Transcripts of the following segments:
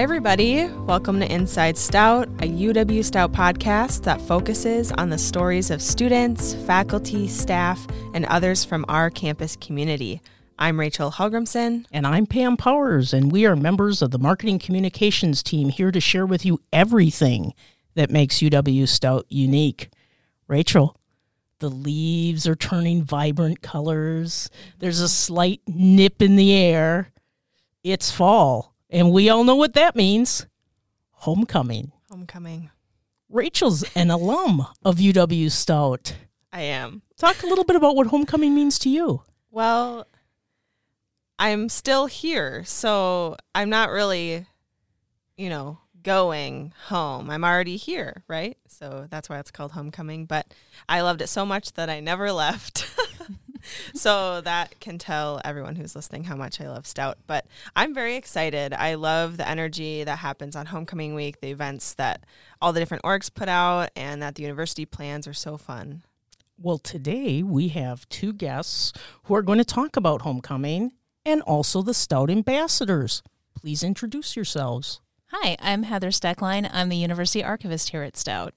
Hi, everybody. Welcome to Inside Stout, a UW Stout podcast that focuses on the stories of students, faculty, staff, and others from our campus community. I'm Rachel Helgrimson. And I'm Pam Powers, and we are members of the marketing communications team here to share with you everything that makes UW Stout unique. Rachel, the leaves are turning vibrant colors. There's a slight nip in the air. It's fall, and we all know what that means homecoming. Homecoming. Rachel's an alum of UW Stout. I am. Talk a little bit about what homecoming means to you. Well, I'm still here, so I'm not really, you know, going home. I'm already here, right? So that's why it's called homecoming. But I loved it so much that I never left. so that can tell everyone who's listening how much I love Stout. But I'm very excited. I love the energy that happens on homecoming week, the events that all the different orgs put out, and that the university plans are so fun. Well, today we have two guests who are going to talk about homecoming and also the Stout ambassadors. Please introduce yourselves. Hi, I'm Heather Stecklein. I'm the University Archivist here at Stout.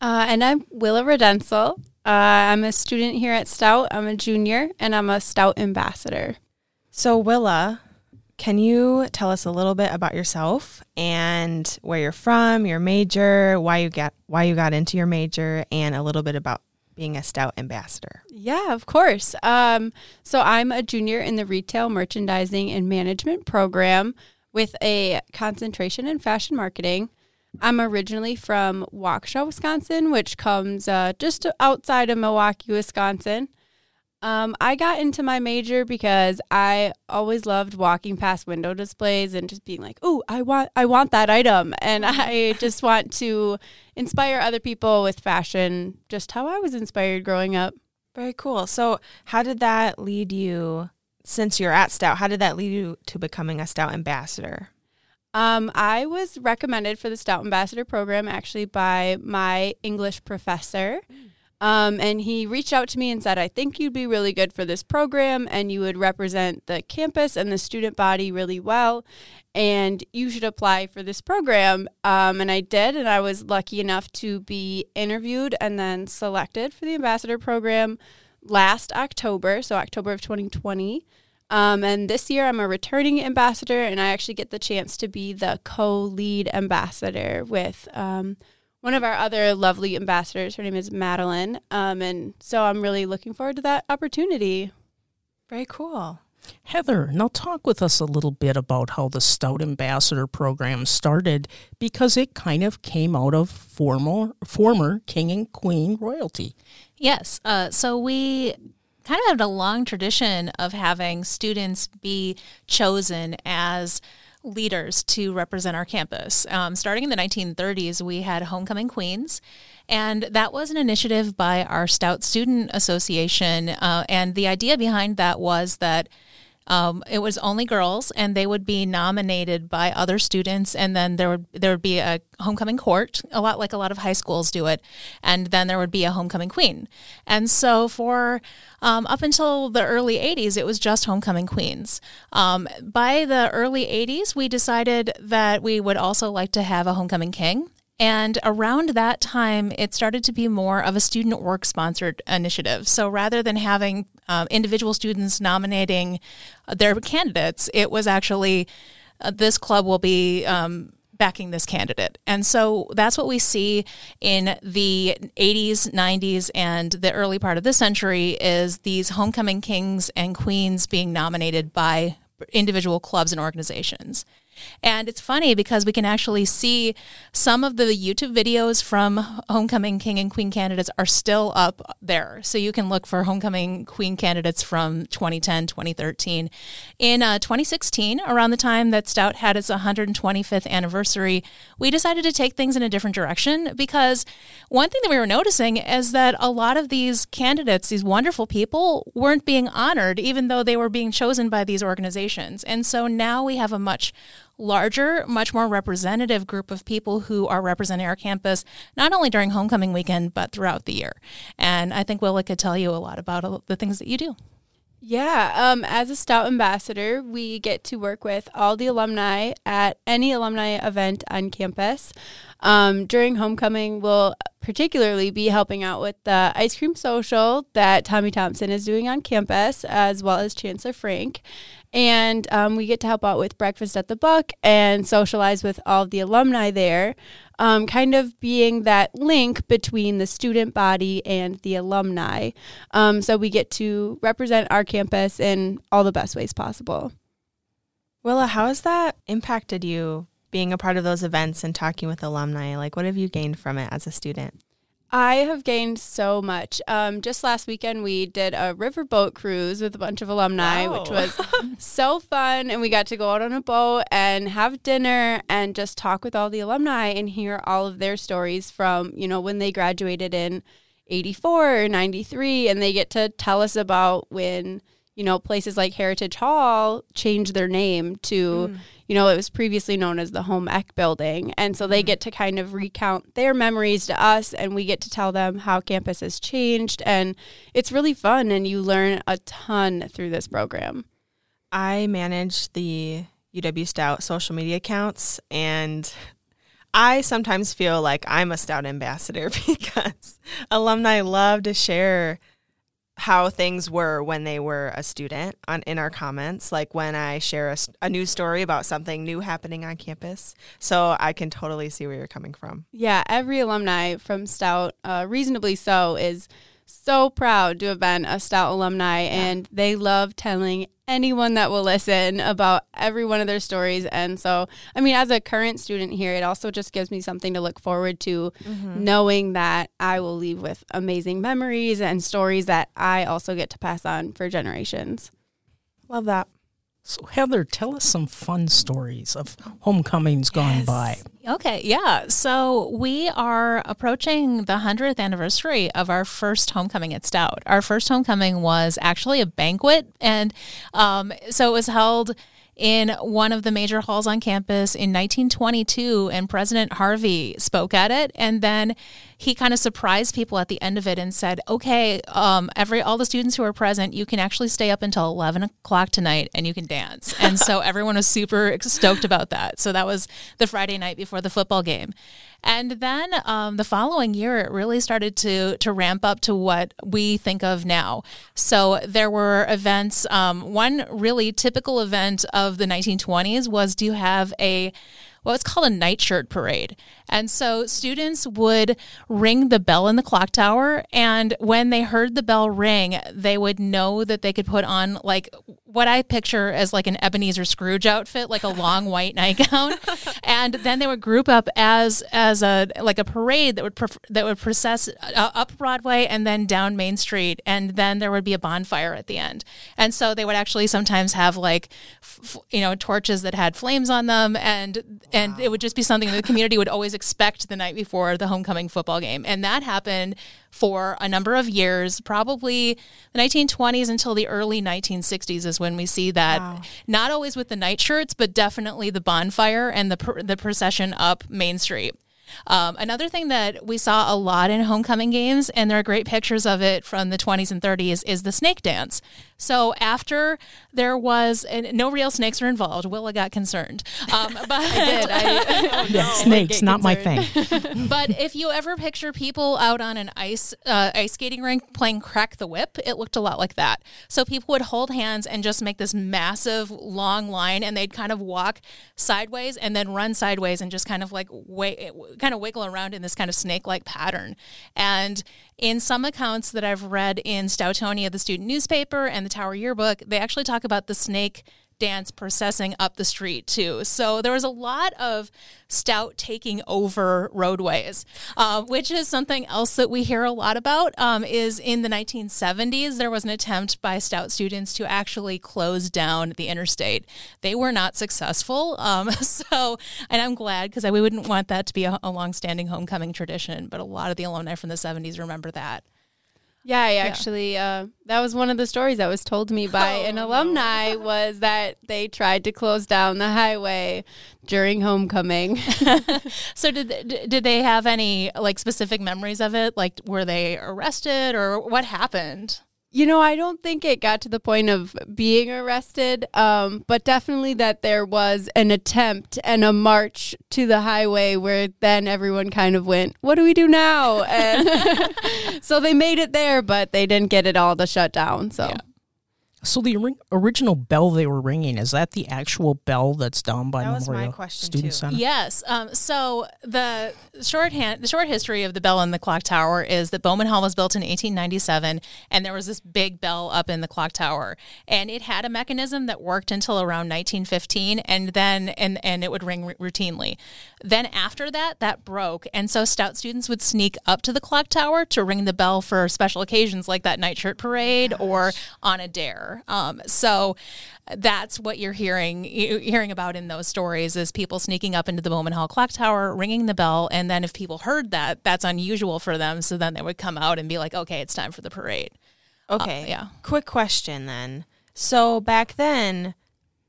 Uh, and I'm Willa Rodencal. Uh, I'm a student here at Stout. I'm a junior, and I'm a Stout ambassador. So, Willa, can you tell us a little bit about yourself and where you're from, your major, why you got why you got into your major, and a little bit about being a Stout ambassador? Yeah, of course. Um, so I'm a junior in the retail merchandising and management program with a concentration in fashion marketing. I'm originally from Waukesha, Wisconsin, which comes uh, just outside of Milwaukee, Wisconsin. Um, I got into my major because I always loved walking past window displays and just being like, "Oh, I want, I want that item," and I just want to inspire other people with fashion, just how I was inspired growing up. Very cool. So, how did that lead you since you're at Stout, how did that lead you to becoming a Stout ambassador? Um, I was recommended for the Stout Ambassador program actually by my English professor. Um, and he reached out to me and said, I think you'd be really good for this program and you would represent the campus and the student body really well. And you should apply for this program. Um, and I did. And I was lucky enough to be interviewed and then selected for the ambassador program last October, so October of 2020. Um, and this year, I'm a returning ambassador, and I actually get the chance to be the co lead ambassador with um, one of our other lovely ambassadors. Her name is Madeline. Um, and so I'm really looking forward to that opportunity. Very cool. Heather, now talk with us a little bit about how the Stout Ambassador program started because it kind of came out of former, former king and queen royalty. Yes. Uh, so we kind of had a long tradition of having students be chosen as leaders to represent our campus. Um, starting in the 1930s, we had homecoming queens. And that was an initiative by our Stout Student Association. Uh, and the idea behind that was that um, it was only girls, and they would be nominated by other students, and then there would there would be a homecoming court, a lot like a lot of high schools do it, and then there would be a homecoming queen. And so for um, up until the early '80s, it was just homecoming queens. Um, by the early '80s, we decided that we would also like to have a homecoming king. And around that time, it started to be more of a student work sponsored initiative. So rather than having um, individual students nominating their candidates, it was actually uh, this club will be um, backing this candidate. And so that's what we see in the 80s, 90s, and the early part of this century is these homecoming kings and queens being nominated by individual clubs and organizations. And it's funny because we can actually see some of the YouTube videos from Homecoming King and Queen candidates are still up there. So you can look for Homecoming Queen candidates from 2010, 2013. In uh, 2016, around the time that Stout had its 125th anniversary, we decided to take things in a different direction because one thing that we were noticing is that a lot of these candidates, these wonderful people, weren't being honored, even though they were being chosen by these organizations. And so now we have a much larger, much more representative group of people who are representing our campus, not only during homecoming weekend, but throughout the year. And I think Willa could tell you a lot about the things that you do. Yeah, um, as a Stout ambassador, we get to work with all the alumni at any alumni event on campus. Um, during homecoming, we'll particularly be helping out with the ice cream social that Tommy Thompson is doing on campus, as well as Chancellor Frank. And um, we get to help out with breakfast at the Buck and socialize with all the alumni there, um, kind of being that link between the student body and the alumni. Um, so we get to represent our campus in all the best ways possible. Willa, how has that impacted you being a part of those events and talking with alumni? Like, what have you gained from it as a student? I have gained so much. Um, just last weekend, we did a riverboat cruise with a bunch of alumni, Wow. which was so fun. And we got to go out on a boat and have dinner and just talk with all the alumni and hear all of their stories from, you know, when they graduated in 84 or 93. And they get to tell us about when, you know, places like Heritage Hall changed their name to, mm. you know, it was previously known as the Home Ec Building. And so they mm. get to kind of recount their memories to us, and we get to tell them how campus has changed. And it's really fun, and you learn a ton through this program. I manage the UW Stout social media accounts, and I sometimes feel like I'm a Stout ambassador because alumni love to share how things were when they were a student on in our comments like when i share a news story about something new happening on campus. So i can totally see where you're coming from. Yeah, every alumni from Stout, uh, reasonably so, is so proud to have been a Stout alumni, and they love telling anyone that will listen about every one of their stories. And so, I mean, as a current student here, it also just gives me something to look forward to, mm-hmm. knowing that I will leave with amazing memories and stories that I also get to pass on for generations. love that So, Heather, tell us some fun stories of homecomings gone by. Okay, yeah. So we are approaching the 100th anniversary of our first homecoming at Stout. Our first homecoming was actually a banquet. And um, so it was held in one of the major halls on campus in 1922, and President Harvey spoke at it. And then he kind of surprised people at the end of it and said, "Okay, um, every all the students who are present, you can actually stay up until 11 o'clock tonight and you can dance." And so everyone was super stoked about that. So that was the Friday night before the football game. And then um, the following year, it really started to to ramp up to what we think of now. So there were events. Um, one really typical event of the 1920s was to have a what was called a nightshirt parade. And so students would ring the bell in the clock tower. And when they heard the bell ring, they would know that they could put on like what I picture as like an Ebenezer Scrooge outfit, like a long white nightgown. and then they would group up as as a like a parade that would pref- that would process uh, up Broadway and then down Main Street, and then there would be a bonfire at the end. And so they would actually sometimes have like f- you know torches that had flames on them, and and it would just be something that the community would always expect the night before the homecoming football game, and that happened for a number of years, probably the 1920s until the early 1960s is when we see that. Wow. Not always with the nightshirts, but definitely the bonfire and the pr- the procession up Main Street. Um, another thing that we saw a lot in homecoming games, and there are great pictures of it from the 20s and 30s, is the snake dance. So after there was, and no real snakes are involved, Willa got concerned. Um, but I did. I, Yeah, snakes, not my thing. but if you ever picture people out on an ice uh, ice skating rink playing crack the whip, it looked a lot like that. So people would hold hands and just make this massive long line, and they'd kind of walk sideways and then run sideways and just kind of like wait, kind of wiggle around in this kind of snake like pattern. And in some accounts that I've read in Stoutonia, the student newspaper, and the Tower Yearbook, they actually talk about the snake dance processing up the street too. So there was a lot of stout taking over roadways, uh, which is something else that we hear a lot about. Um, is in the 1970s there was an attempt by stout students to actually close down the interstate. They were not successful. Um, so, and I'm glad because we wouldn't want that to be a, a long-standing homecoming tradition. But a lot of the alumni from the 70s remember that. Yeah, I actually uh, that was one of the stories that was told to me by Oh, an no. alumni was that they tried to close down the highway during homecoming. So did did they have any like specific memories of it? Like were they arrested or what happened? You know, I don't think it got to the point of being arrested, um, but definitely that there was an attempt and a march to the highway where then everyone kind of went, What do we do now? And so they made it there, but they didn't get it all to shut down. So. Yeah. So the ori- original bell they were ringing is that the actual bell that's down by That was my Memorial question, Student too. Center? Yes. Um, so the shorthand, the short history of the bell in the clock tower is that Bowman Hall was built in 1897, and there was this big bell up in the clock tower, and it had a mechanism that worked until around 1915, and then and and it would ring r- routinely. Then after that, that broke, and so Stout students would sneak up to the clock tower to ring the bell for special occasions like that nightshirt parade or on a dare. Um, so that's what you're hearing hearing about in those stories is people sneaking up into the Bowman Hall clock tower, ringing the bell, and then if people heard that, that's unusual for them. So then they would come out and be like, "Okay, it's time for the parade." Okay. yeah. Quick question then. So back then,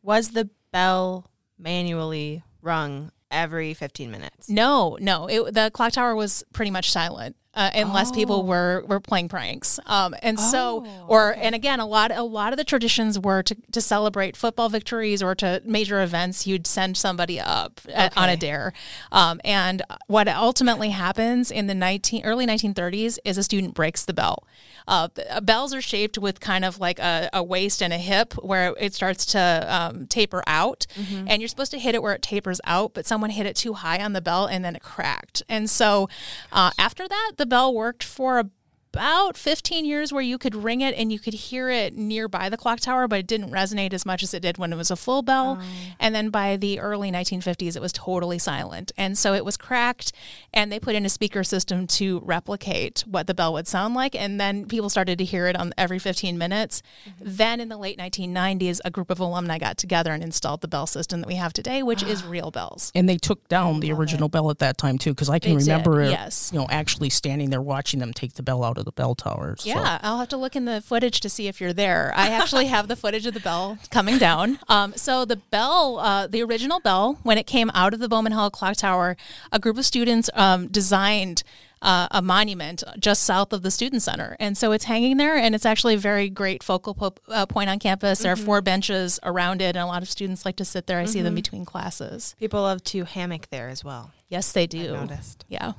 was the bell manually rung every 15 minutes? No, no, it, the clock tower was pretty much silent. Uh, unless people Oh. were were playing pranks, um, and so, or and again, a lot a lot of the traditions were to, to celebrate football victories or to major events. You'd send somebody up at, on a dare, um, and what ultimately happens in the nineteen early nineteen thirties is a student breaks the bell. Uh, uh, bells are shaped with kind of like a, a waist and a hip where it starts to um, taper out, and you're supposed to hit it where it tapers out, but someone hit it too high on the bell and then it cracked. And so uh, after that, the bell worked for about 15 years where you could ring it and you could hear it nearby the clock tower, but it didn't resonate as much as it did when it was a full bell. And then by the early 1950s, it was totally silent. And so it was cracked, and they put in a speaker system to replicate what the bell would sound like. And then people started to hear it on every 15 minutes. Then in the late 1990s, a group of alumni got together and installed the bell system that we have today, which is real bells. And they took down the original bell at that time too, because I can They did, remember, uh, yes. you know, actually standing there watching them take the bell out of the bell tower. So- Yeah, I'll have to look in the footage to see if you're there. I actually have the footage of the bell coming down. Um, so the bell, uh, the original bell, when it came out of the Bowman Hall Clock Tower, a group of students um, designed. Uh, a monument just south of the student center, and so it's hanging there, and it's actually a very great focal po- uh, point on campus. There are four benches around it, and a lot of students like to sit there. I see them between classes. People love to hammock there as well. Yes, they I do. noticed. Yeah.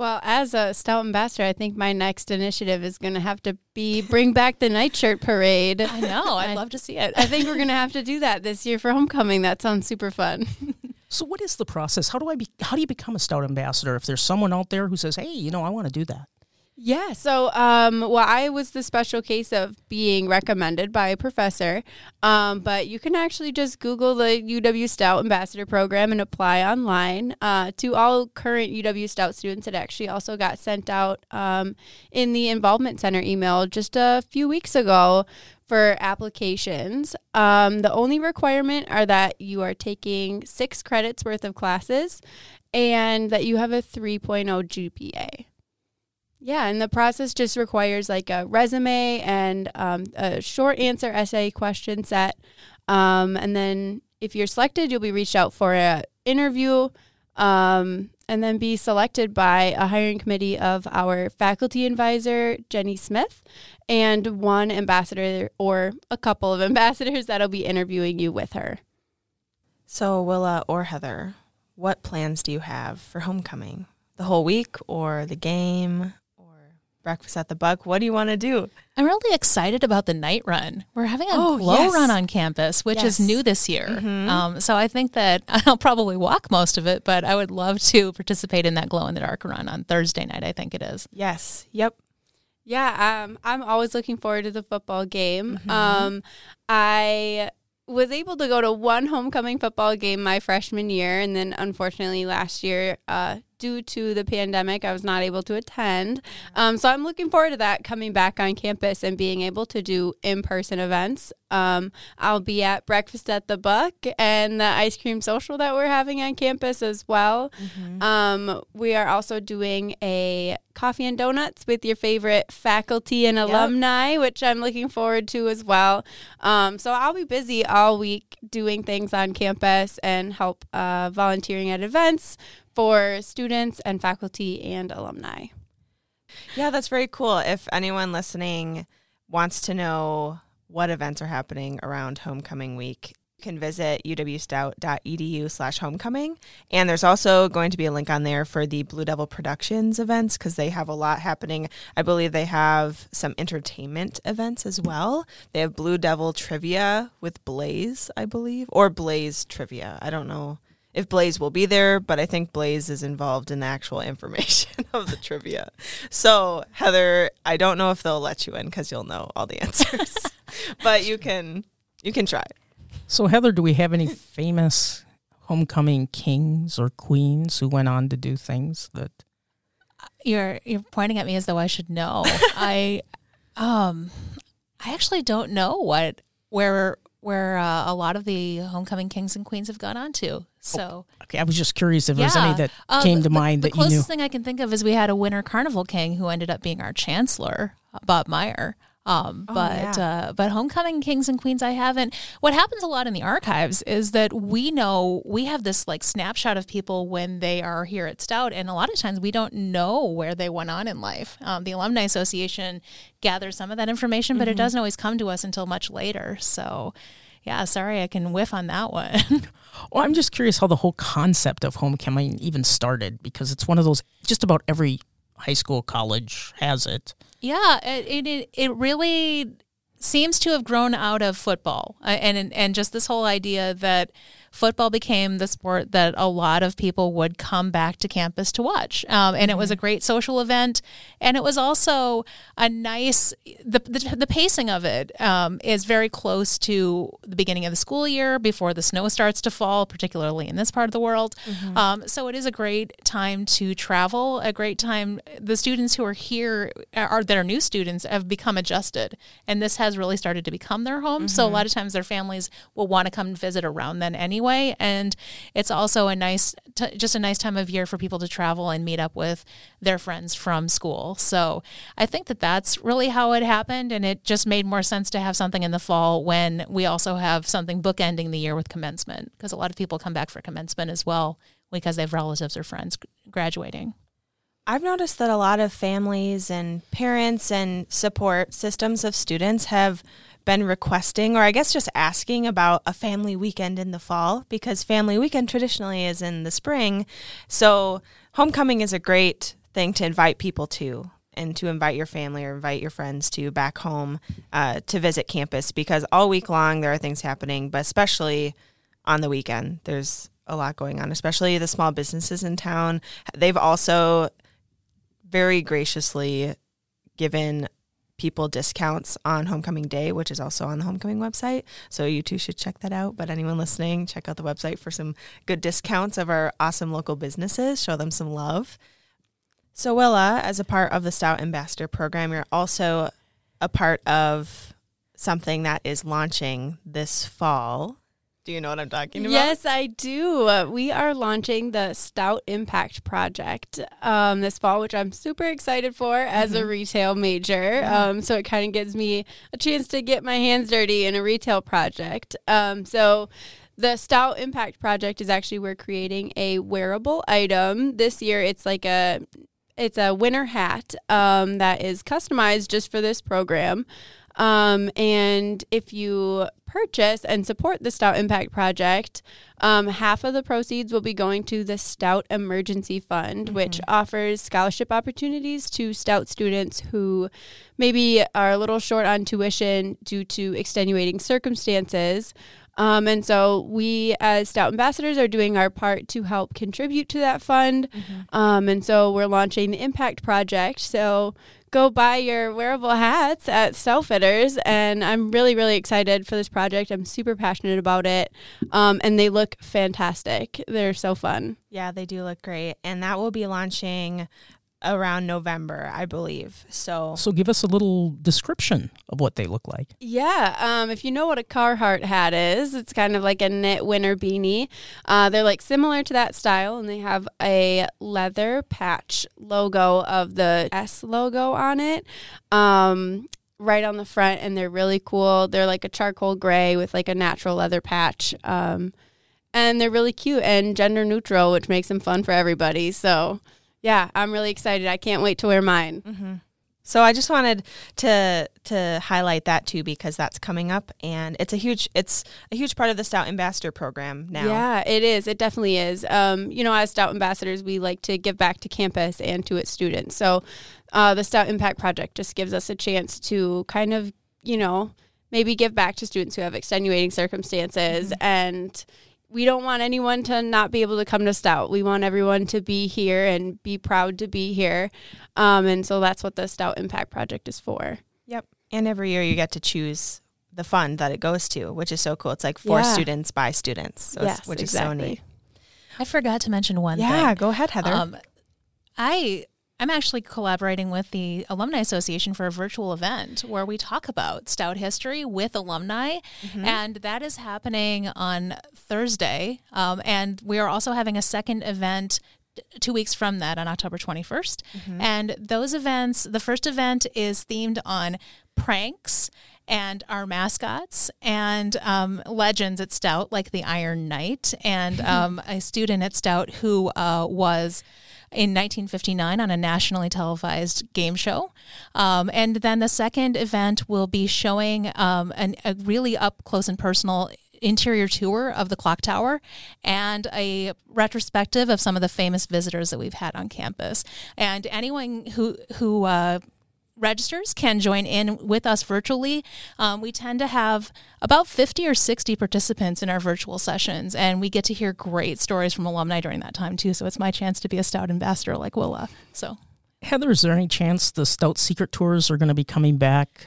Well, as a stout ambassador, I think my next initiative is going to have to be bring back the nightshirt parade. I know. I'd love to see it. I think we're going to have to do that this year for homecoming. That sounds super fun. So what is the process? How do I be? How do you become a stout ambassador? If there's someone out there who says, "Hey, you know, I want to do that," Yeah. So, um, well, I was the special case of being recommended by a professor, um, but you can actually just Google the UW Stout Ambassador Program and apply online. Uh, to all current UW Stout students, it actually also got sent out um, in the Involvement Center email just a few weeks ago for applications. Um, the only requirement are that you are taking six credits worth of classes and that you have a 3.0 GPA. Yeah, and the process just requires like a resume and um, a short answer essay question set. Um, and then if you're selected, you'll be reached out for an interview um, and then be selected by a hiring committee of our faculty advisor, Jenny Smith, and one ambassador or a couple of ambassadors that'll be interviewing you with her. So, Willa or Heather, what plans do you have for homecoming? The whole week or the game breakfast at the Buck? What do you want to do? I'm really excited about the night run. We're having a Oh, glow yes. run on campus, which is new this year. Mhm. Um, so I think that I'll probably walk most of it, but I would love to participate in that glow in the dark run on Thursday night. I think it is. Yes. Yep. Yeah, um, I'm always looking forward to the football game. Um, I was able to go to one homecoming football game my freshman year, and then unfortunately last year, uh, due to the pandemic, I was not able to attend. Um, so I'm looking forward to that coming back on campus and being able to do in person events. Um, I'll be at Breakfast at the Buck and the ice cream social that we're having on campus as well. Um, we are also doing a coffee and donuts with your favorite faculty and alumni, which I'm looking forward to as well. Um, so I'll be busy all week doing things on campus and help uh, volunteering at events for students and faculty and alumni. Yeah, that's very cool. If anyone listening wants to know what events are happening around homecoming week, you can visit uwstout.edu slash homecoming. And there's also going to be a link on there for the Blue Devil Productions events because they have a lot happening. I believe they have some entertainment events as well. They have Blue Devil Trivia with Blaze, I believe, or Blaze Trivia. I don't know if Blaze will be there, but I think Blaze is involved in the actual information of the trivia. So, Heather, I don't know if they'll let you in because you'll know all the answers, but you can you can try. So, Heather, do we have any famous homecoming kings or queens who went on to do things that? You're you're pointing at me as though I should know. I um I actually don't know what where where uh, a lot of the homecoming kings and queens have gone on to. So Okay, I was just curious if there's Yeah. any that Um, came to the- mind the that you knew. The closest knew. thing I can think of is we had a winter carnival king who ended up being our chancellor, uh, Bob Meyer. Um, Oh, but yeah. uh, but homecoming kings and queens I haven't. What happens a lot in the archives is that we know we have this like snapshot of people when they are here at Stout, and a lot of times we don't know where they went on in life. Um, the alumni association gathers some of that information, but it Mm-hmm. doesn't always come to us until much later. So. Yeah, sorry, I can whiff on that one. Well, I'm just curious how the whole concept of homecoming even started because it's one of those. Just about every high school, college has it. Yeah, it it it really seems to have grown out of football, uh, and and just this whole idea that football became the sport that a lot of people would come back to campus to watch, um, and it was a great social event, and it was also a nice the the, the pacing of it um, is very close to the beginning of the school year before the snow starts to fall, particularly in this part of the world. Um, so it is a great time to travel, a great time. The students who are here are that are new students have become adjusted, and this has really started to become their home. So a lot of times their families will want to come visit around then anyway, and it's also a nice, t- just a nice time of year for people to travel and meet up with their friends from school. So I think that that's really how it happened, and it just made more sense to have something in the fall when we also have something bookending the year with commencement, because a lot of people come back for commencement as well because they have relatives or friends graduating. I've noticed that a lot of families and parents and support systems of students have been requesting, or I guess just asking about a family weekend in the fall because family weekend traditionally is in the spring. So, homecoming is a great thing to invite people to and to invite your family or invite your friends to back home uh, to visit campus because all week long there are things happening, but especially on the weekend, there's a lot going on, especially the small businesses in town. They've also very graciously given people discounts on homecoming day which is also on the homecoming website. So you too should check that out. But anyone listening check out the website for some good discounts of our awesome local businesses. Show them some love. So willa as a part of the stout ambassador program you're also a part of something that is launching this fall do you know what i'm talking about Yes, I do. Uh, we are launching the Stout Impact Project um, this fall, which I'm super excited for as a retail major. Um, so it kind of gives me a chance to get my hands dirty in a retail project. Um, so the Stout Impact Project is actually we're creating a wearable item this year. It's like a it's a winter hat um, that is customized just for this program. Um, and if you purchase and support the Stout Impact Project, um, half of the proceeds will be going to the Stout Emergency Fund, which offers scholarship opportunities to Stout students who maybe are a little short on tuition due to extenuating circumstances. Um, and so we, as Stout ambassadors, are doing our part to help contribute to that fund. Um, and so we're launching the Impact Project. So go buy your wearable hats at Stoutfitters. And I'm really, really excited for this project. I'm super passionate about it. Um, and they look fantastic. They're so fun. Yeah, they do look great. And that will be launching around November, I believe. So, So give us a little description of what they look like. Yeah, um, if you know what a Carhartt hat is, it's kind of like a knit winter beanie. Uh, they're like similar to that style, and they have a leather patch logo of the S logo on it. Um, right on the front and they're really cool they're like a charcoal gray with like a natural leather patch um, and they're really cute and gender neutral which makes them fun for everybody so yeah, I'm really excited. I can't wait to wear mine. Mm-hmm. So I just wanted to to highlight that too because that's coming up and it's a huge it's a huge part of the Stout Ambassador program now. Yeah, it is. It definitely is. Um, you know, as Stout ambassadors, we like to give back to campus and to its students. So uh, the Stout Impact Project just gives us a chance to kind of, you know, maybe give back to students who have extenuating circumstances mm-hmm. and we don't want anyone to not be able to come to Stout. We want everyone to be here and be proud to be here. Um, and so that's what the Stout Impact Project is for. Yep. And every year you get to choose the fund that it goes to, which is so cool. It's like for yeah. students by students, so yes, which exactly. is so neat. I forgot to mention one yeah, thing. Yeah, go ahead, Heather. Um, I I'm actually collaborating with the Alumni Association for a virtual event where we talk about stout history with alumni. Mm-hmm. And that is happening on Thursday. Um, and we are also having a second event two weeks from that on October 21st. Mm-hmm. And those events, the first event is themed on pranks and our mascots and um, legends at Stout, like the Iron Knight, and um, a student at Stout who uh, was in 1959 on a nationally televised game show. Um, and then the second event will be showing um, an, a really up close and personal interior tour of the clock tower and a retrospective of some of the famous visitors that we've had on campus. And anyone who who uh, registers can join in with us virtually. Um, we tend to have about 50 or 60 participants in our virtual sessions, and we get to hear great stories from alumni during that time, too. So it's my chance to be a Stout ambassador like Willa. So, Heather, is there any chance the Stout Secret Tours are going to be coming back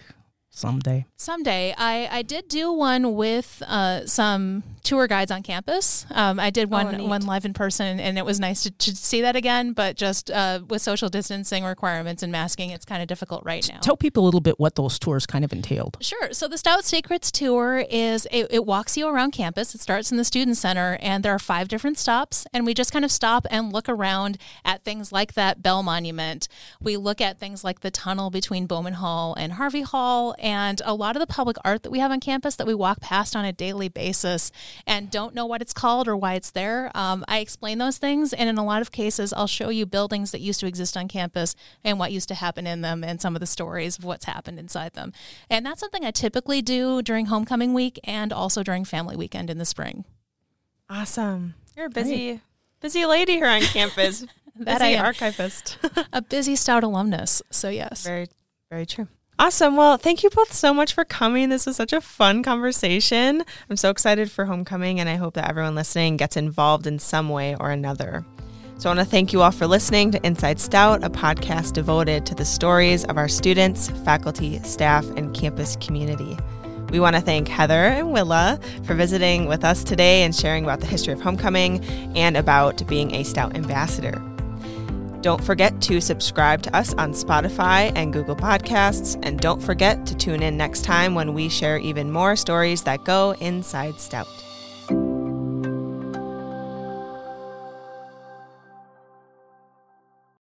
someday? Someday. I, I did do one with uh, some tour guides on campus. Um, I did one oh, one live in person, and it was nice to, to see that again. But just uh, with social distancing requirements and masking, it's kind of difficult right now. Tell people a little bit what those tours kind of entailed. Sure. So the Stout Secrets tour is it, it walks you around campus. It starts in the student center, and there are five different stops, and we just kind of stop and look around at things like that Bell Monument. We look at things like the tunnel between Bowman Hall and Harvey Hall, and a lot of the public art that we have on campus that we walk past on a daily basis and don't know what it's called or why it's there, um, I explain those things. And in a lot of cases, I'll show you buildings that used to exist on campus and what used to happen in them and some of the stories of what's happened inside them. And that's something I typically do during homecoming week and also during family weekend in the spring. Awesome. You're a busy, busy lady here on campus. that busy I am. archivist. a busy stout alumnus. So yes. Very, very true. Awesome. Well, thank you both so much for coming. This was such a fun conversation. I'm so excited for homecoming, and I hope that everyone listening gets involved in some way or another. So, I want to thank you all for listening to Inside Stout, a podcast devoted to the stories of our students, faculty, staff, and campus community. We want to thank Heather and Willa for visiting with us today and sharing about the history of homecoming and about being a Stout ambassador. Don't forget to subscribe to us on Spotify and Google Podcasts. And don't forget to tune in next time when we share even more stories that go inside Stout.